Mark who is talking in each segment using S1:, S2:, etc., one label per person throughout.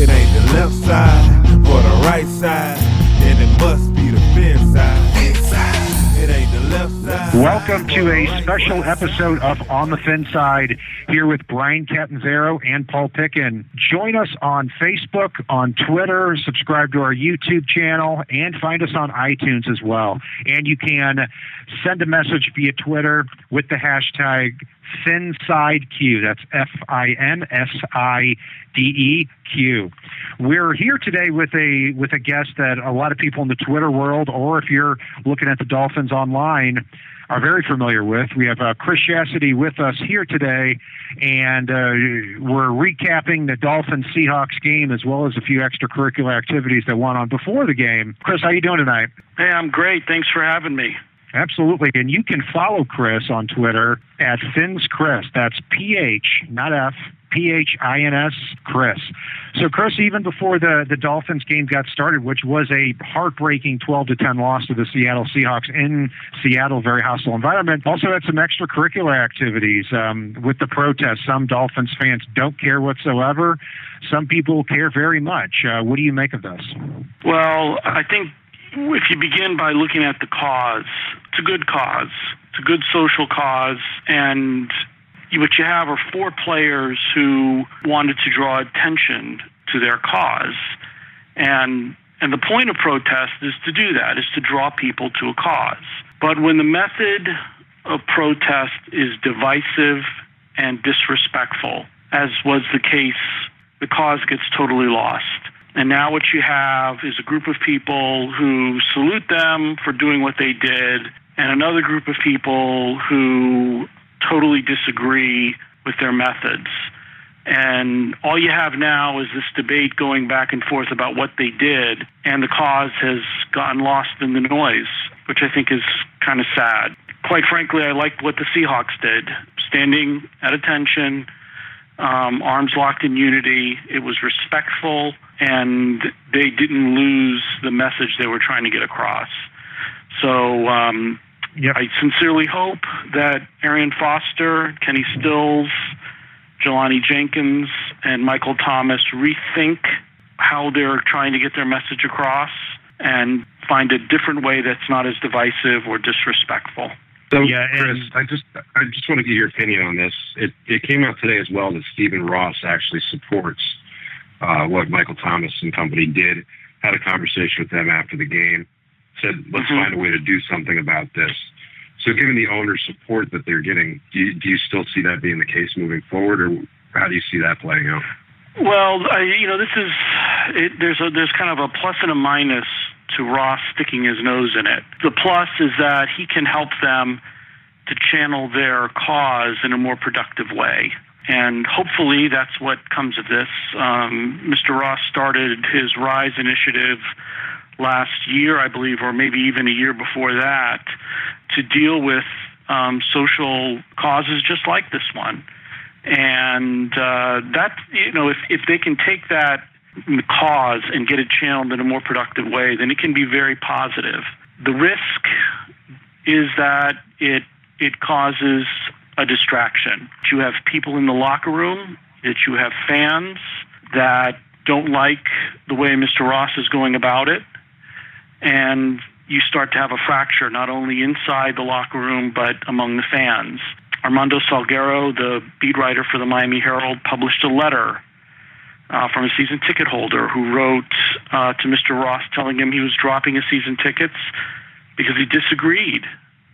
S1: It ain't the left side or the right side, then it must be the left side.
S2: Welcome to a special episode of On the Fin Side here with Brian Catanzaro and Paul Pickin. Join us on Facebook, on Twitter, subscribe to our YouTube channel, and find us on iTunes as well. And you can send a message via Twitter with the hashtag FinsideQ. That's F I N S I D E Q. We're here today with a with a guest that a lot of people in the Twitter world, or if you're looking at the Dolphins online, are very familiar with. We have uh, Chris Chastity with us here today, and uh, we're recapping the Dolphins Seahawks game as well as a few extracurricular activities that went on before the game. Chris, how are you doing tonight?
S3: Hey, I'm great. Thanks for having me.
S2: Absolutely. And you can follow Chris on Twitter at Fins Chris. That's P H, not F, P H I N S Chris. So, Chris, even before the, the Dolphins game got started, which was a heartbreaking 12 to 10 loss to the Seattle Seahawks in Seattle, very hostile environment, also had some extracurricular activities um, with the protests. Some Dolphins fans don't care whatsoever. Some people care very much. Uh, what do you make of this?
S3: Well, I think if you begin by looking at the cause, it's a good cause. It's a good social cause. And what you have are four players who wanted to draw attention to their cause. And and the point of protest is to do that, is to draw people to a cause. But when the method of protest is divisive and disrespectful, as was the case, the cause gets totally lost. And now what you have is a group of people who salute them for doing what they did, and another group of people who totally disagree with their methods. And all you have now is this debate going back and forth about what they did, and the cause has gotten lost in the noise, which I think is kind of sad. Quite frankly, I liked what the Seahawks did, standing at attention, um, arms locked in unity. It was respectful, and they didn't lose the message they were trying to get across. So um,
S2: Yep.
S3: I sincerely hope that Arian Foster, Kenny Stills, Jelani Jenkins, and Michael Thomas rethink how they're trying to get their message across and find a different way that's not as divisive or disrespectful.
S4: So,
S2: Yeah,
S4: Chris,
S2: and-
S4: I just I just want to get your opinion on this. It it came out today as well that Stephen Ross actually supports uh, what Michael Thomas and company did. Had a conversation with them after the game. Said, let's
S3: Mhm.
S4: find a way to do something about this. So, given the owner's support that they're getting, do you, do you still see that being the case moving forward, or how do you see that playing out?
S3: Well, I, you know, this is it, there's a there's kind of a plus and a minus to Ross sticking his nose in it. The plus is that he can help them to channel their cause in a more productive way. And hopefully that's what comes of this. Um, Mr. Ross started his Rise initiative last year, I believe, or maybe even a year before that, to deal with um, social causes just like this one. And uh, that, you know, if, if they can take that cause and get it channeled in a more productive way, then it can be very positive. The risk is that it it causes a distraction. You have people in the locker room, that you have fans that don't like the way Mr. Ross is going about it, and you start to have a fracture not only inside the locker room but among the fans. Armando Salguero, the beat writer for the Miami Herald, published a letter uh, from a season ticket holder who wrote uh, to Mr. Ross telling him he was dropping his season tickets because he disagreed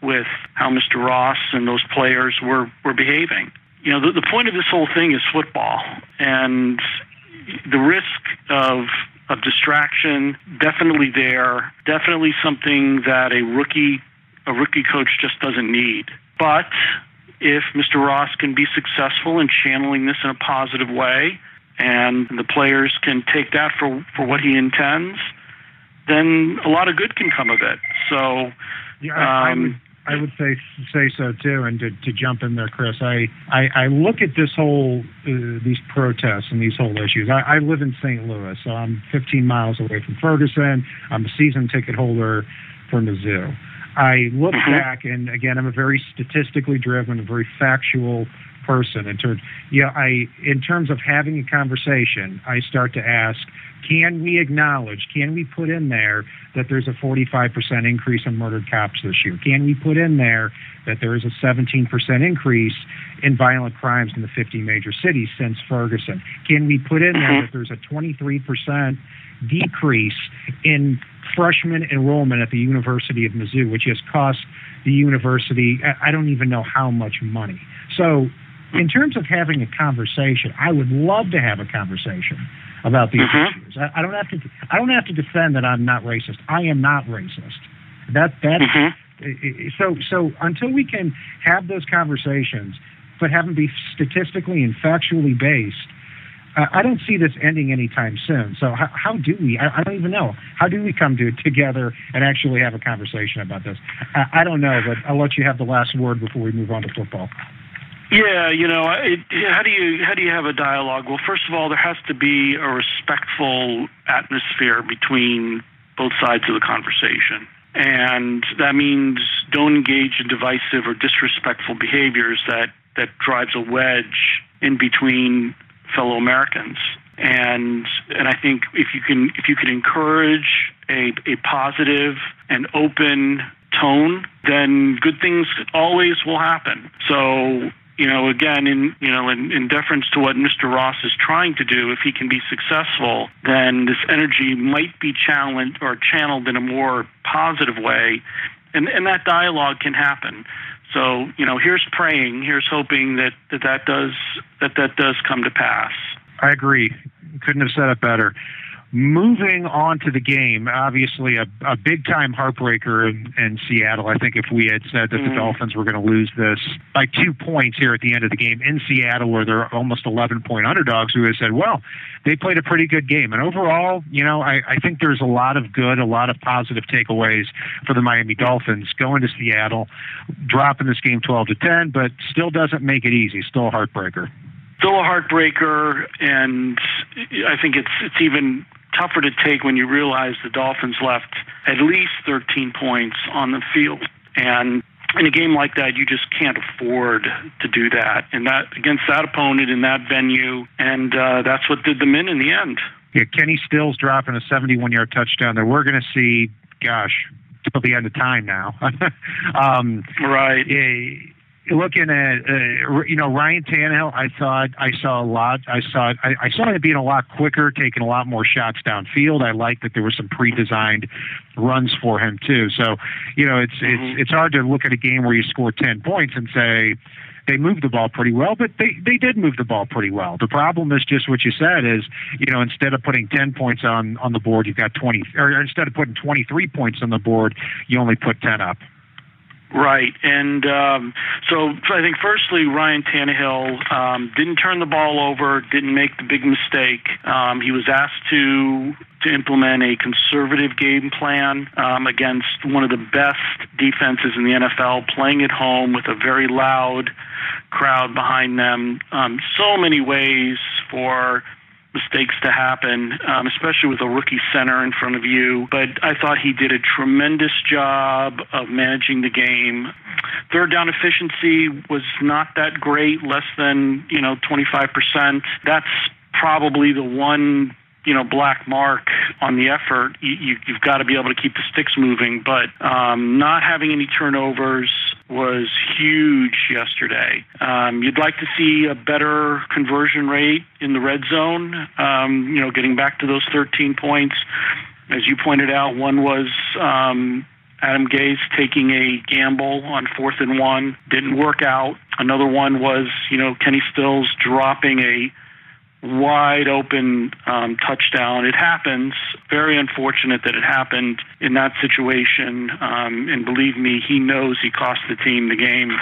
S3: with how Mr. Ross and those players were, were behaving. You know, the, the point of this whole thing is football, and the risk of of distraction definitely there, definitely something that a rookie a rookie coach just doesn't need. But if Mr. Ross can be successful in channeling this in a positive way, and the players can take that for for what he intends, then a lot of good can come of it. So,
S2: yeah, I, um, I would I would say say so too. And to, to jump in there, Chris, I, I, I look at this whole uh, these protests and these whole issues. I, I live in St. Louis, so I'm 15 miles away from Ferguson. I'm a season ticket holder for Mizzou. I look mm-hmm. back, and again, I'm a very statistically driven, a very factual person. In terms, yeah, I in terms of having a conversation, I start to ask, can we acknowledge, can we put in there that there's a 45% increase in murdered cops this year? Can we put in there that there is a 17% increase in violent crimes in the 50 major cities since Ferguson? Can we put in there that there's a 23% decrease in freshman enrollment at the University of Mizzou, which has cost the university, I don't even know how much money. So, in terms of having a conversation, I would love to have a conversation about these mm-hmm. issues. I, I, don't have to. I don't have to defend that I'm not racist. I am not racist. That that. Mm-hmm. So so until we can have those conversations, but have them be statistically and factually based, I don't see this ending anytime soon. So how, how do we? I, I, don't even know. How do we come to together and actually have a conversation about this? I, I don't know, but I'll let you have the last word before we move on to football.
S3: Yeah, you know, it, how do you how do you have a dialogue? Well, first of all, there has to be a respectful atmosphere between both sides of the conversation. And that means don't engage in divisive or disrespectful behaviors that, that drives a wedge in between fellow Americans. And and I think if you can if you can encourage a, a positive and open tone, then good things always will happen. So you know, again, in you know, in, in deference to what Mr. Ross is trying to do, if he can be successful, then this energy might be challenged or channeled in a more positive way, and and that dialogue can happen. So, you know, here's praying, here's hoping that that, that does that that does come to pass.
S2: I agree. Couldn't have said it better. Moving on to the game, obviously a, a big time heartbreaker in, in Seattle. I think if we had said that mm. the Dolphins were going to lose this by two points here at the end of the game in Seattle, where they're almost 11 point underdogs, we would have said, well, they played a pretty good game. And overall, you know, I, I think there's a lot of good, a lot of positive takeaways for the Miami Dolphins going to Seattle, dropping this game 12 to 10, but still doesn't make it easy. Still a heartbreaker
S3: still a heartbreaker, and I think it's it's even tougher to take when you realize the Dolphins left at least 13 points on the field. And in a game like that, you just can't afford to do that. And that against that opponent in that venue, and uh, that's what did them in in the end.
S2: Yeah, Kenny Stills dropping a 71-yard touchdown there. We're going to see, gosh, till the end of time now.
S3: um, right.
S2: Yeah, looking at uh, you know Ryan Tannehill, I thought I saw a lot. I saw I, I saw him being a lot quicker, taking a lot more shots downfield. I like that there were some pre-designed runs for him too. So you know it's mm-hmm. it's it's hard to look at a game where you score ten points and say they moved the ball pretty well, but they they did move the ball pretty well. The problem is just what you said is you know instead of putting ten points on on the board, you've got twenty, or instead of putting twenty three points on the board, you only put ten up.
S3: Right, and um, so, I think firstly, Ryan Tannehill um, didn't turn the ball over, didn't make the big mistake. Um, he was asked to to implement a conservative game plan um, against one of the best defenses in the NFL, playing at home with a very loud crowd behind them. Um, so many ways for mistakes to happen, um, especially with a rookie center in front of you. But I thought he did a tremendous job of managing the game. Third down efficiency was not that great, less than you know 25%. That's probably the one you know black mark on the effort. You, you've got to be able to keep the sticks moving, but um, not having any turnovers was huge yesterday. Um, you'd like to see a better conversion rate in the red zone. Um, you know, getting back to those 13 points, as you pointed out, one was. Um, Adam Gase taking a gamble on fourth and one didn't work out. Another one was, you know, Kenny Stills dropping a wide open um, touchdown. It happens. Very unfortunate that it happened in that situation. Um, and believe me, he knows he cost the team the game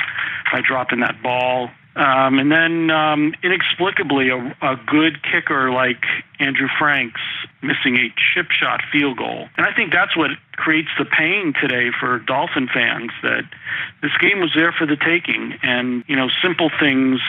S3: by dropping that ball. Um, and then um, inexplicably, a, a good kicker like Andrew Franks missing a chip shot field goal. And I think that's what creates the pain today for Dolphin fans that this game was there for the taking. And, you know, simple things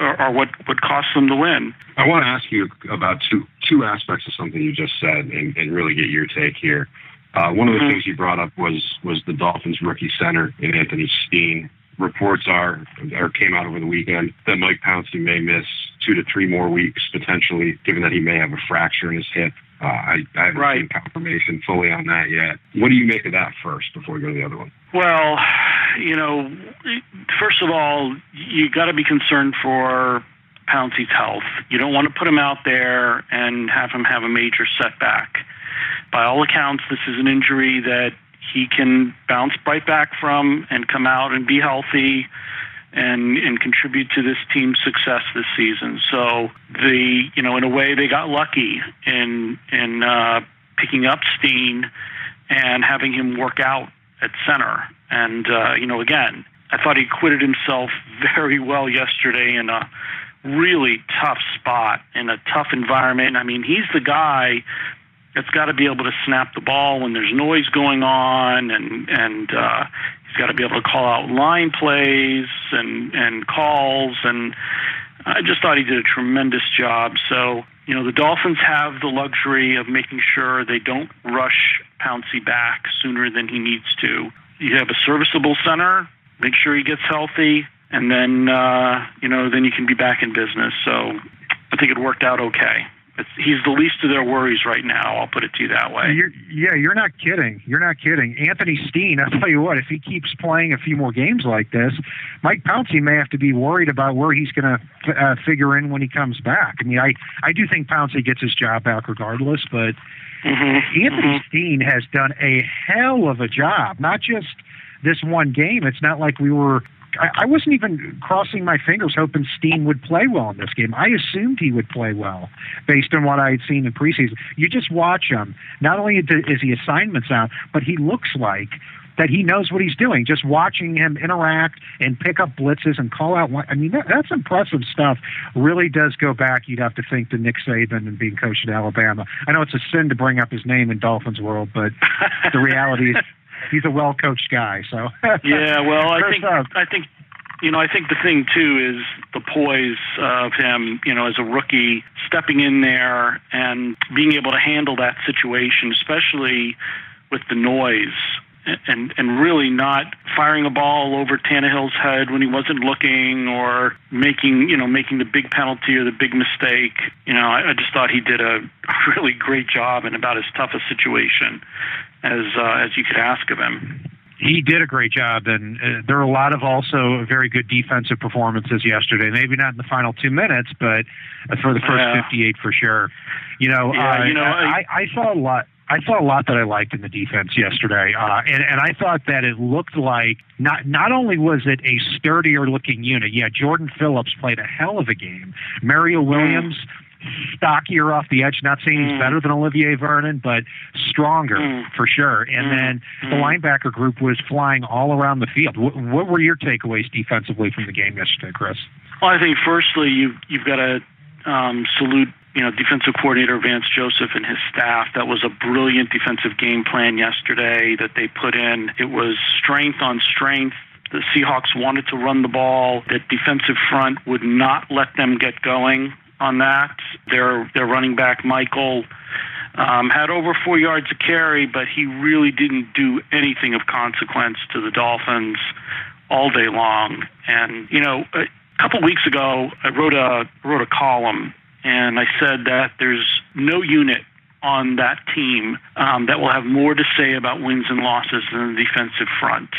S3: are, are what, what cost them to win.
S4: I want to ask you about two, two aspects of something you just said and, and really get your take here. Uh, one of the mm-hmm. things you brought up was was the Dolphins rookie center in Anthony Steen reports are or came out over the weekend that Mike Pouncey may miss two to three more weeks potentially, given that he may have a fracture in his hip. Uh, I, I haven't right. seen confirmation fully on that yet. What do you make of that first before we go to the other one?
S3: Well, you know, first of all, you got to be concerned for Pouncey's health. You don't want to put him out there and have him have a major setback. By all accounts, this is an injury that he can bounce right back from and come out and be healthy and and contribute to this team's success this season. So the you know in a way they got lucky in in uh, picking up Steen and having him work out at center. And uh, you know again, I thought he acquitted himself very well yesterday in a really tough spot in a tough environment. I mean, he's the guy that's got to be able to snap the ball when there's noise going on, and and uh, he's got to be able to call out line plays and and calls, and I just thought he did a tremendous job. So you know the Dolphins have the luxury of making sure they don't rush Pouncey back sooner than he needs to. You have a serviceable center, make sure he gets healthy, and then uh, you know then you can be back in business. So I think it worked out okay. He's the least of their worries right now. I'll put it to you that way.
S2: You're, yeah, you're not kidding. You're not kidding. Anthony Steen, I'll tell you what, if he keeps playing a few more games like this, Mike Pouncey may have to be worried about where he's going to uh, figure in when he comes back. I mean, I, I do think Pouncey gets his job back regardless, but mm-hmm. Anthony mm-hmm. Steen has done a hell of a job, not just this one game. It's not like we were I, wasn't even crossing my fingers hoping Steen would play well in this game. I assumed he would play well based on what I had seen in preseason. You just watch him. Not only is he assignments out, but he looks like that he knows what he's doing. Just watching him interact and pick up blitzes and call out. I mean, that, that's impressive stuff. Really does go back. You'd have to think to Nick Saban and being coached at Alabama. I know it's a sin to bring up his name in Dolphins world, but the reality is he's a well coached guy. So
S3: yeah, well, I think I think you know I think the thing too is the poise of him. You know, as a rookie, stepping in there and being able to handle that situation, especially with the noise. And and really not firing a ball over Tannehill's head when he wasn't looking, or making you know making the big penalty or the big mistake. You know, I, I just thought he did a really great job in about as tough a situation as uh, as you could ask of him.
S2: He did a great job, and uh, there were a lot of also very good defensive performances yesterday. Maybe not in the final two minutes, but for the first yeah. 58 for sure. You know,
S3: yeah, uh, you know,
S2: I, I saw a lot. I saw a lot that I liked in the defense yesterday, uh, and and I thought that it looked like not not only was it a sturdier looking unit. Yeah, Jordan Phillips played a hell of a game. Mario Williams. Stockier off the edge. Not saying he's mm. better than Olivier Vernon, but stronger mm. for sure. And mm. then the mm. linebacker group was flying all around the field. What, what were your takeaways defensively from the game yesterday, Chris?
S3: Well, I think firstly you you've got to um, salute you know, defensive coordinator Vance Joseph and his staff. That was a brilliant defensive game plan yesterday that they put in. It was strength on strength. The Seahawks wanted to run the ball. That defensive front would not let them get going on that. Their their running back Michael um, had over four yards of carry, but he really didn't do anything of consequence to the Dolphins all day long. And you know, a couple weeks ago, I wrote a wrote a column, and I said that there's no unit on that team um, that will have more to say about wins and losses than the defensive front.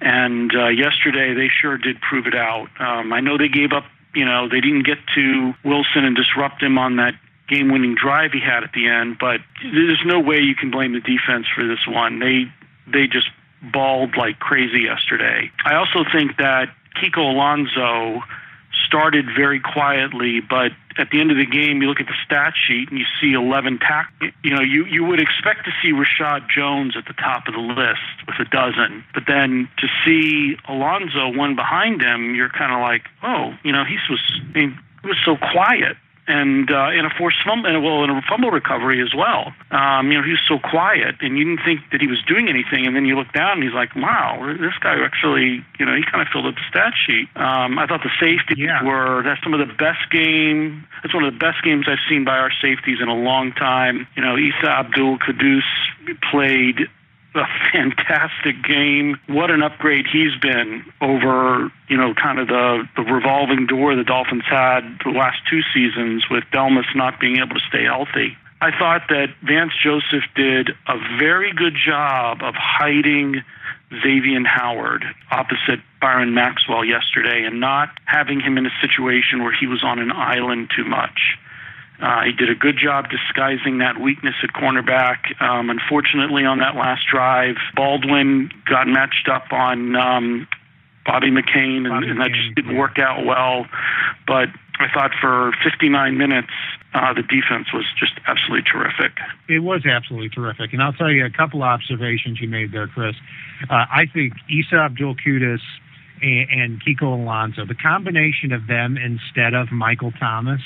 S3: And uh, yesterday, they sure did prove it out. Um, I know they gave up you know, they didn't get to Wilson and disrupt him on that game winning drive he had at the end, but there's no way you can blame the defense for this one. They they just balled like crazy yesterday. I also think that Kiko Alonso started very quietly, but at the end of the game, you look at the stat sheet and you see 11 tack. You know, you you would expect to see Reshad Jones at the top of the list with a dozen, but then to see Alonso one behind him, you're kind of like, oh, you know, he was he was so quiet and uh, in a forced fumble, well, in a fumble recovery as well. Um, you know, he was so quiet, and you didn't think that he was doing anything, and then you look down, and he's like, "Wow, this guy actually, you know, he kind of filled up the stat sheet." Um, I thought the safeties
S2: yeah.
S3: were that's some of the best game. That's one of the best games I've seen by our safeties in a long time. You know, Isa Abdul Quddus played a fantastic game. What an upgrade he's been over, you know, kind of the, the revolving door the Dolphins had the last two seasons with Delmas not being able to stay healthy. I thought that Vance Joseph did a very good job of hiding Xavier Howard opposite Byron Maxwell yesterday and not having him in a situation where he was on an island too much. Uh, he did a good job disguising that weakness at cornerback. Um, unfortunately, on that last drive, Baldwin got matched up on um, Bobby McCain, and,
S2: Bobby
S3: and that
S2: McCain,
S3: just didn't
S2: yeah.
S3: work out well. But I thought for 59 minutes, uh, the defense was just absolutely terrific.
S2: It was absolutely terrific. And I'll tell you a couple of observations you made there, Chris. Uh, I think Isa Abdul and, and Kiko Alonso, the combination of them instead of Michael Thomas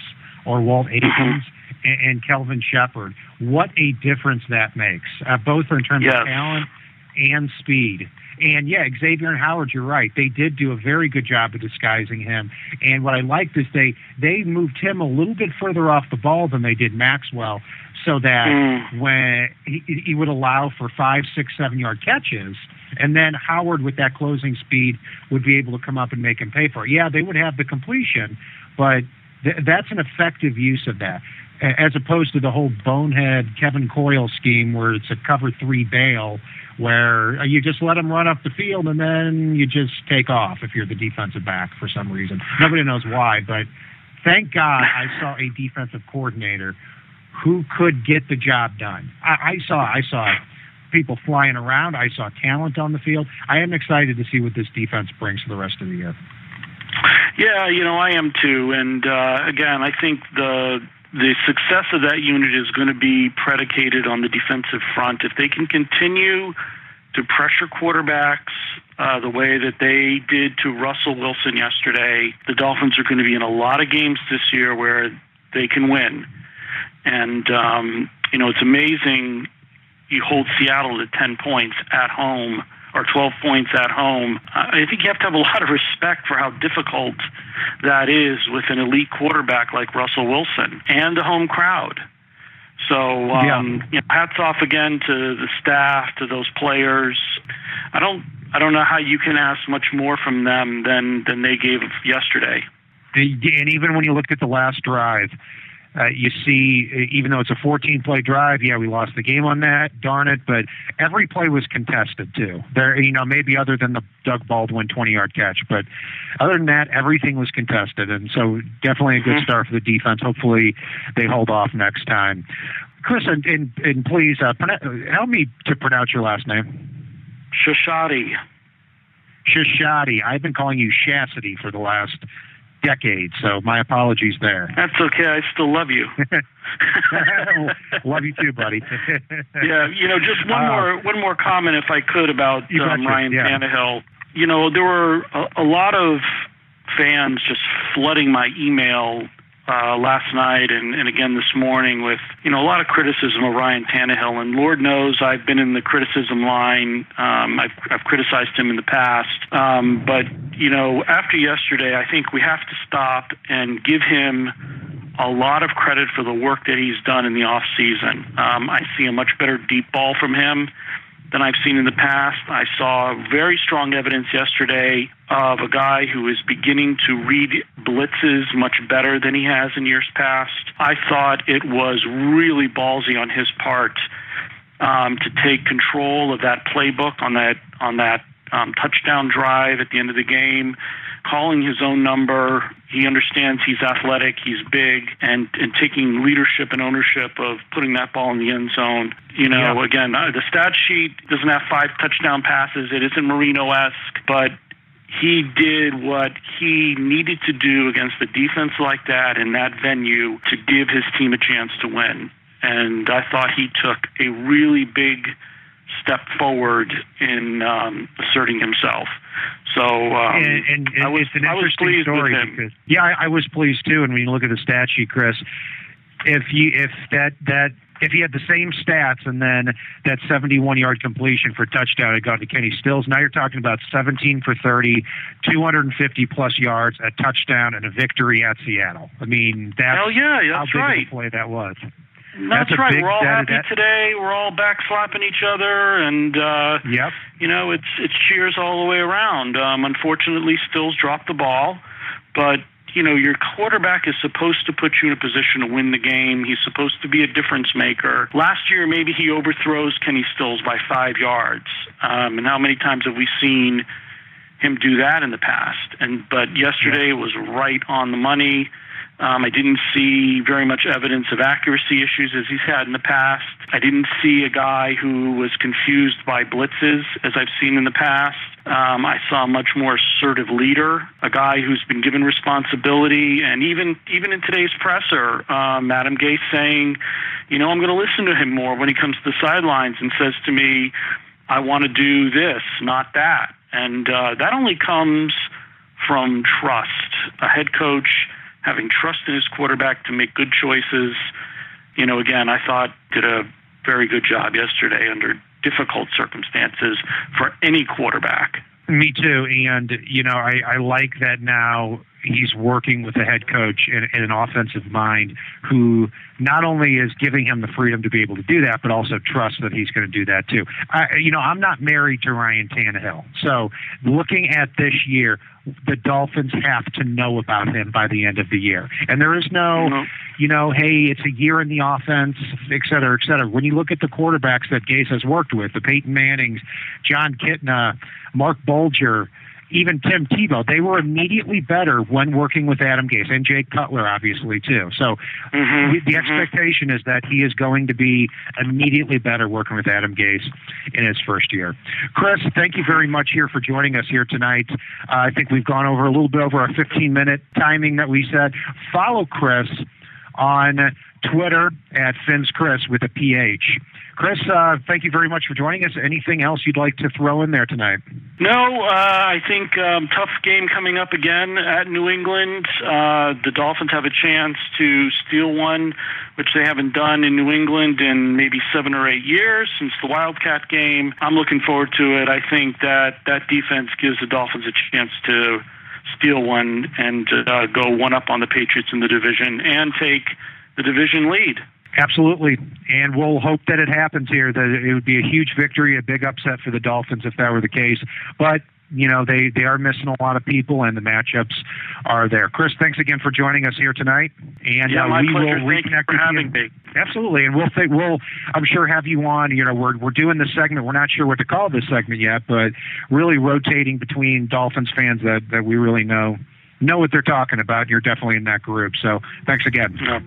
S2: or Walt Aikens and, and Kelvin Sheppard, what a difference that makes, uh, both in terms
S3: Yes.
S2: of talent and speed. And yeah, Xavier and Howard, you're right. They did do a very good job of disguising him. And what I liked is they they moved him a little bit further off the ball than they did Maxwell, so that
S3: Mm.
S2: when he, he would allow for five, six, seven yard catches, and then Howard with that closing speed would be able to come up and make him pay for it. Yeah, they would have the completion, but th- that's an effective use of that. As opposed to the whole bonehead Kevin Coyle scheme where it's a cover three bail where you just let them run up the field and then you just take off if you're the defensive back for some reason. Nobody knows why, but thank God I saw a defensive coordinator who could get the job done. I, I saw I saw people flying around. I saw talent on the field. I am excited to see what this defense brings for the rest of the year.
S3: Yeah, you know, I am too. And uh, again, I think the the success of that unit is going to be predicated on the defensive front. If they can continue to pressure quarterbacks uh, the way that they did to Russell Wilson yesterday, the Dolphins are going to be in a lot of games this year where they can win. And um, you know, it's amazing. You hold Seattle to ten points at home or 12 points at home. I think you have to have a lot of respect for how difficult that is with an elite quarterback like Russell Wilson and the home crowd. So, um, you know, hats off again to the staff, to those players. I don't, I don't know how you can ask much more from them than than they gave yesterday.
S2: And even when you looked at the last drive, uh, you see, even though it's a 14 play drive, yeah, we lost the game on that. Darn it! But every play was contested too. There, you know, maybe other than the Doug Baldwin 20 yard catch, but other than that, everything was contested, and so definitely a good start for the defense. Hopefully, they hold off next time. Chris, and, and, and please uh, help me to pronounce your last name.
S3: Shashadi.
S2: Shashadi. I've been calling you Shasity for the last decade, so my apologies there.
S3: That's okay. I still love you.
S2: Love you too, buddy.
S3: yeah, you know, just one
S2: Uh,
S3: more one more comment, if I could, about um, Ryan
S2: yeah.
S3: Tannehill. You know, there were a, a lot of fans just flooding my email uh, last night and, and again this morning with you know a lot of criticism of Ryan Tannehill. And Lord knows I've been in the criticism line. Um, I've, I've criticized him in the past, um, but you know after yesterday, I think we have to stop and give him a lot of credit for the work that he's done in the off season. Um, I see a much better deep ball from him than I've seen in the past. I saw very strong evidence yesterday of a guy who is beginning to read blitzes much better than he has in years past. I thought it was really ballsy on his part um, to take control of that playbook on that on that um, touchdown drive at the end of the game, calling his own number. He understands he's athletic, he's big, and and taking leadership and ownership of putting that ball in the end zone. You know,
S2: Yeah.
S3: again, uh, the stat sheet doesn't have five touchdown passes. It isn't Marino esque, but he did what he needed to do against a defense like that in that venue to give his team a chance to win. And I thought he took a really big step forward in um, asserting himself. So um,
S2: and, and, and
S3: I was,
S2: it's an interesting
S3: pleased
S2: story
S3: with him.
S2: because yeah, I, I was pleased too. And when you look at the stat sheet, Chris, if you if that that if he had the same stats and then that 71 yard completion for touchdown had gone to Kenny Stills, now you're talking about 17 for 30, 250 plus yards, a touchdown, and a victory at Seattle. I mean, that's
S3: Hell yeah,
S2: how
S3: that's
S2: big
S3: right.
S2: a play that was.
S3: That's,
S2: That's
S3: right.
S2: big-
S3: We're all
S2: that-
S3: happy
S2: that-
S3: today. We're all back slapping each other, and uh,
S2: Yep.
S3: you know it's it's cheers all the way around. Um, unfortunately, Stills dropped the ball, but you know your quarterback is supposed to put you in a position to win the game. He's supposed to be a difference maker. Last year, maybe he overthrows Kenny Stills by five yards. Um, and how many times have we seen him do that in the past? And but yesterday was right on the money. Um, I didn't see very much evidence of accuracy issues as he's had in the past. I didn't see a guy who was confused by blitzes as I've seen in the past. Um, I saw a much more assertive leader, a guy who's been given responsibility, and even even in today's presser, um, Adam Gase saying, you know, I'm going to listen to him more when he comes to the sidelines and says to me, I want to do this, not that, and uh, that only comes from trust. A head coach having trust in his quarterback to make good choices. You know, again, I thought did a very good job yesterday under difficult circumstances for any quarterback.
S2: Me too. And, you know, I, I like that now he's working with a head coach and, in an offensive mind who not only is giving him the freedom to be able to do that, but also trusts that he's going to do that too. I, you know, I'm not married to Ryan Tannehill. So looking at this year, the Dolphins have to know about him by the end of the year. And there is no,
S3: Mhm.
S2: you know, hey, it's a year in the offense, et cetera, et cetera. When you look at the quarterbacks that Gase has worked with, the Peyton Mannings, Jon Kitna, Marc Bulger, even Tim Tebow, they were immediately better when working with Adam Gase and Jay Cutler, obviously too. So
S3: Mhm,
S2: the, the
S3: mhm.
S2: expectation is that he is going to be immediately better working with Adam Gase in his first year. Chris, thank you very much here for joining us here tonight. Uh, I think we've gone over a little bit over our 15 minute timing that we said. Follow Chris on Twitter at Finn's Chris with a PH. Chris, uh, thank you very much for joining us. Anything else you'd like to throw in there tonight?
S3: No, uh, I think um, tough game coming up again at New England. Uh, the Dolphins have a chance to steal one, which they haven't done in New England in maybe seven or eight years since the Wildcat game. I'm looking forward to it. I think that that defense gives the Dolphins a chance to steal one and uh, go one up on the Patriots in the division and take the division lead.
S2: Absolutely. And we'll hope that it happens here, that it would be a huge victory, a big upset for the Dolphins if that were the case. But, you know, they, they are missing a lot of people, and the matchups are there. Chris, thanks again for joining us here tonight. And
S3: Yeah,
S2: uh,
S3: my
S2: we
S3: pleasure.
S2: will
S3: Thank
S2: reconnect
S3: for having
S2: you.
S3: me.
S2: Absolutely, and we'll think we'll I'm sure have you on. You know, we're we're doing this segment. We're not sure what to call this segment yet, but really rotating between Dolphins fans that that we really know know what they're talking about. You're definitely in that group. So thanks again.
S3: No.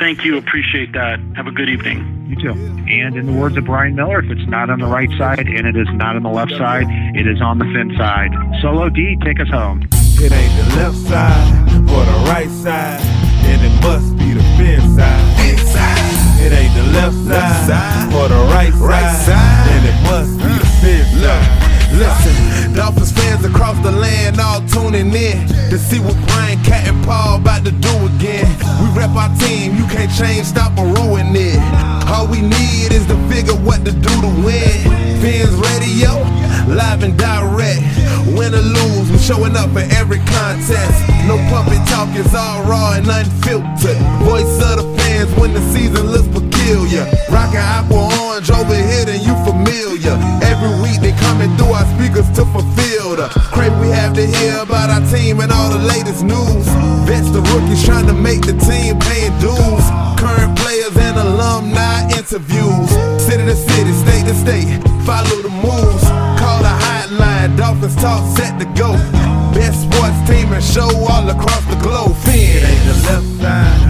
S3: Thank you. Appreciate that. Have a good evening.
S2: You too. And in the words of Brian Miller, if it's not on the right side and it is not on the left side, it is on the fin side. Solo D, take us home.
S1: It ain't the left side or the right side, and it must be the fin side. It ain't the left side or the right side, and it must be the fin side.
S5: Listen, Dolphins fans across the land all tuning in to see what Brian Cat and Paul about to do again. We rep our team, you can't change, stop or ruin it. All we need is to figure what to do to win. Fans radio, live and direct. Win or lose, we're showing up for every contest. No puppet talk, it's all raw and unfiltered. Voice of the fans when the season looks peculiar. Rockin' aqua orange over here, then you familiar. Every week they coming through our speakers to fulfill the crave we have to hear team and all the latest news. Vets the rookies trying to make the team paying dues. Current players and alumni interviews. City to city, state to state, follow the moves. Call the hotline, Dolphins talk set to go. Best sports team and show all across the globe. Fin.
S1: ain't the left side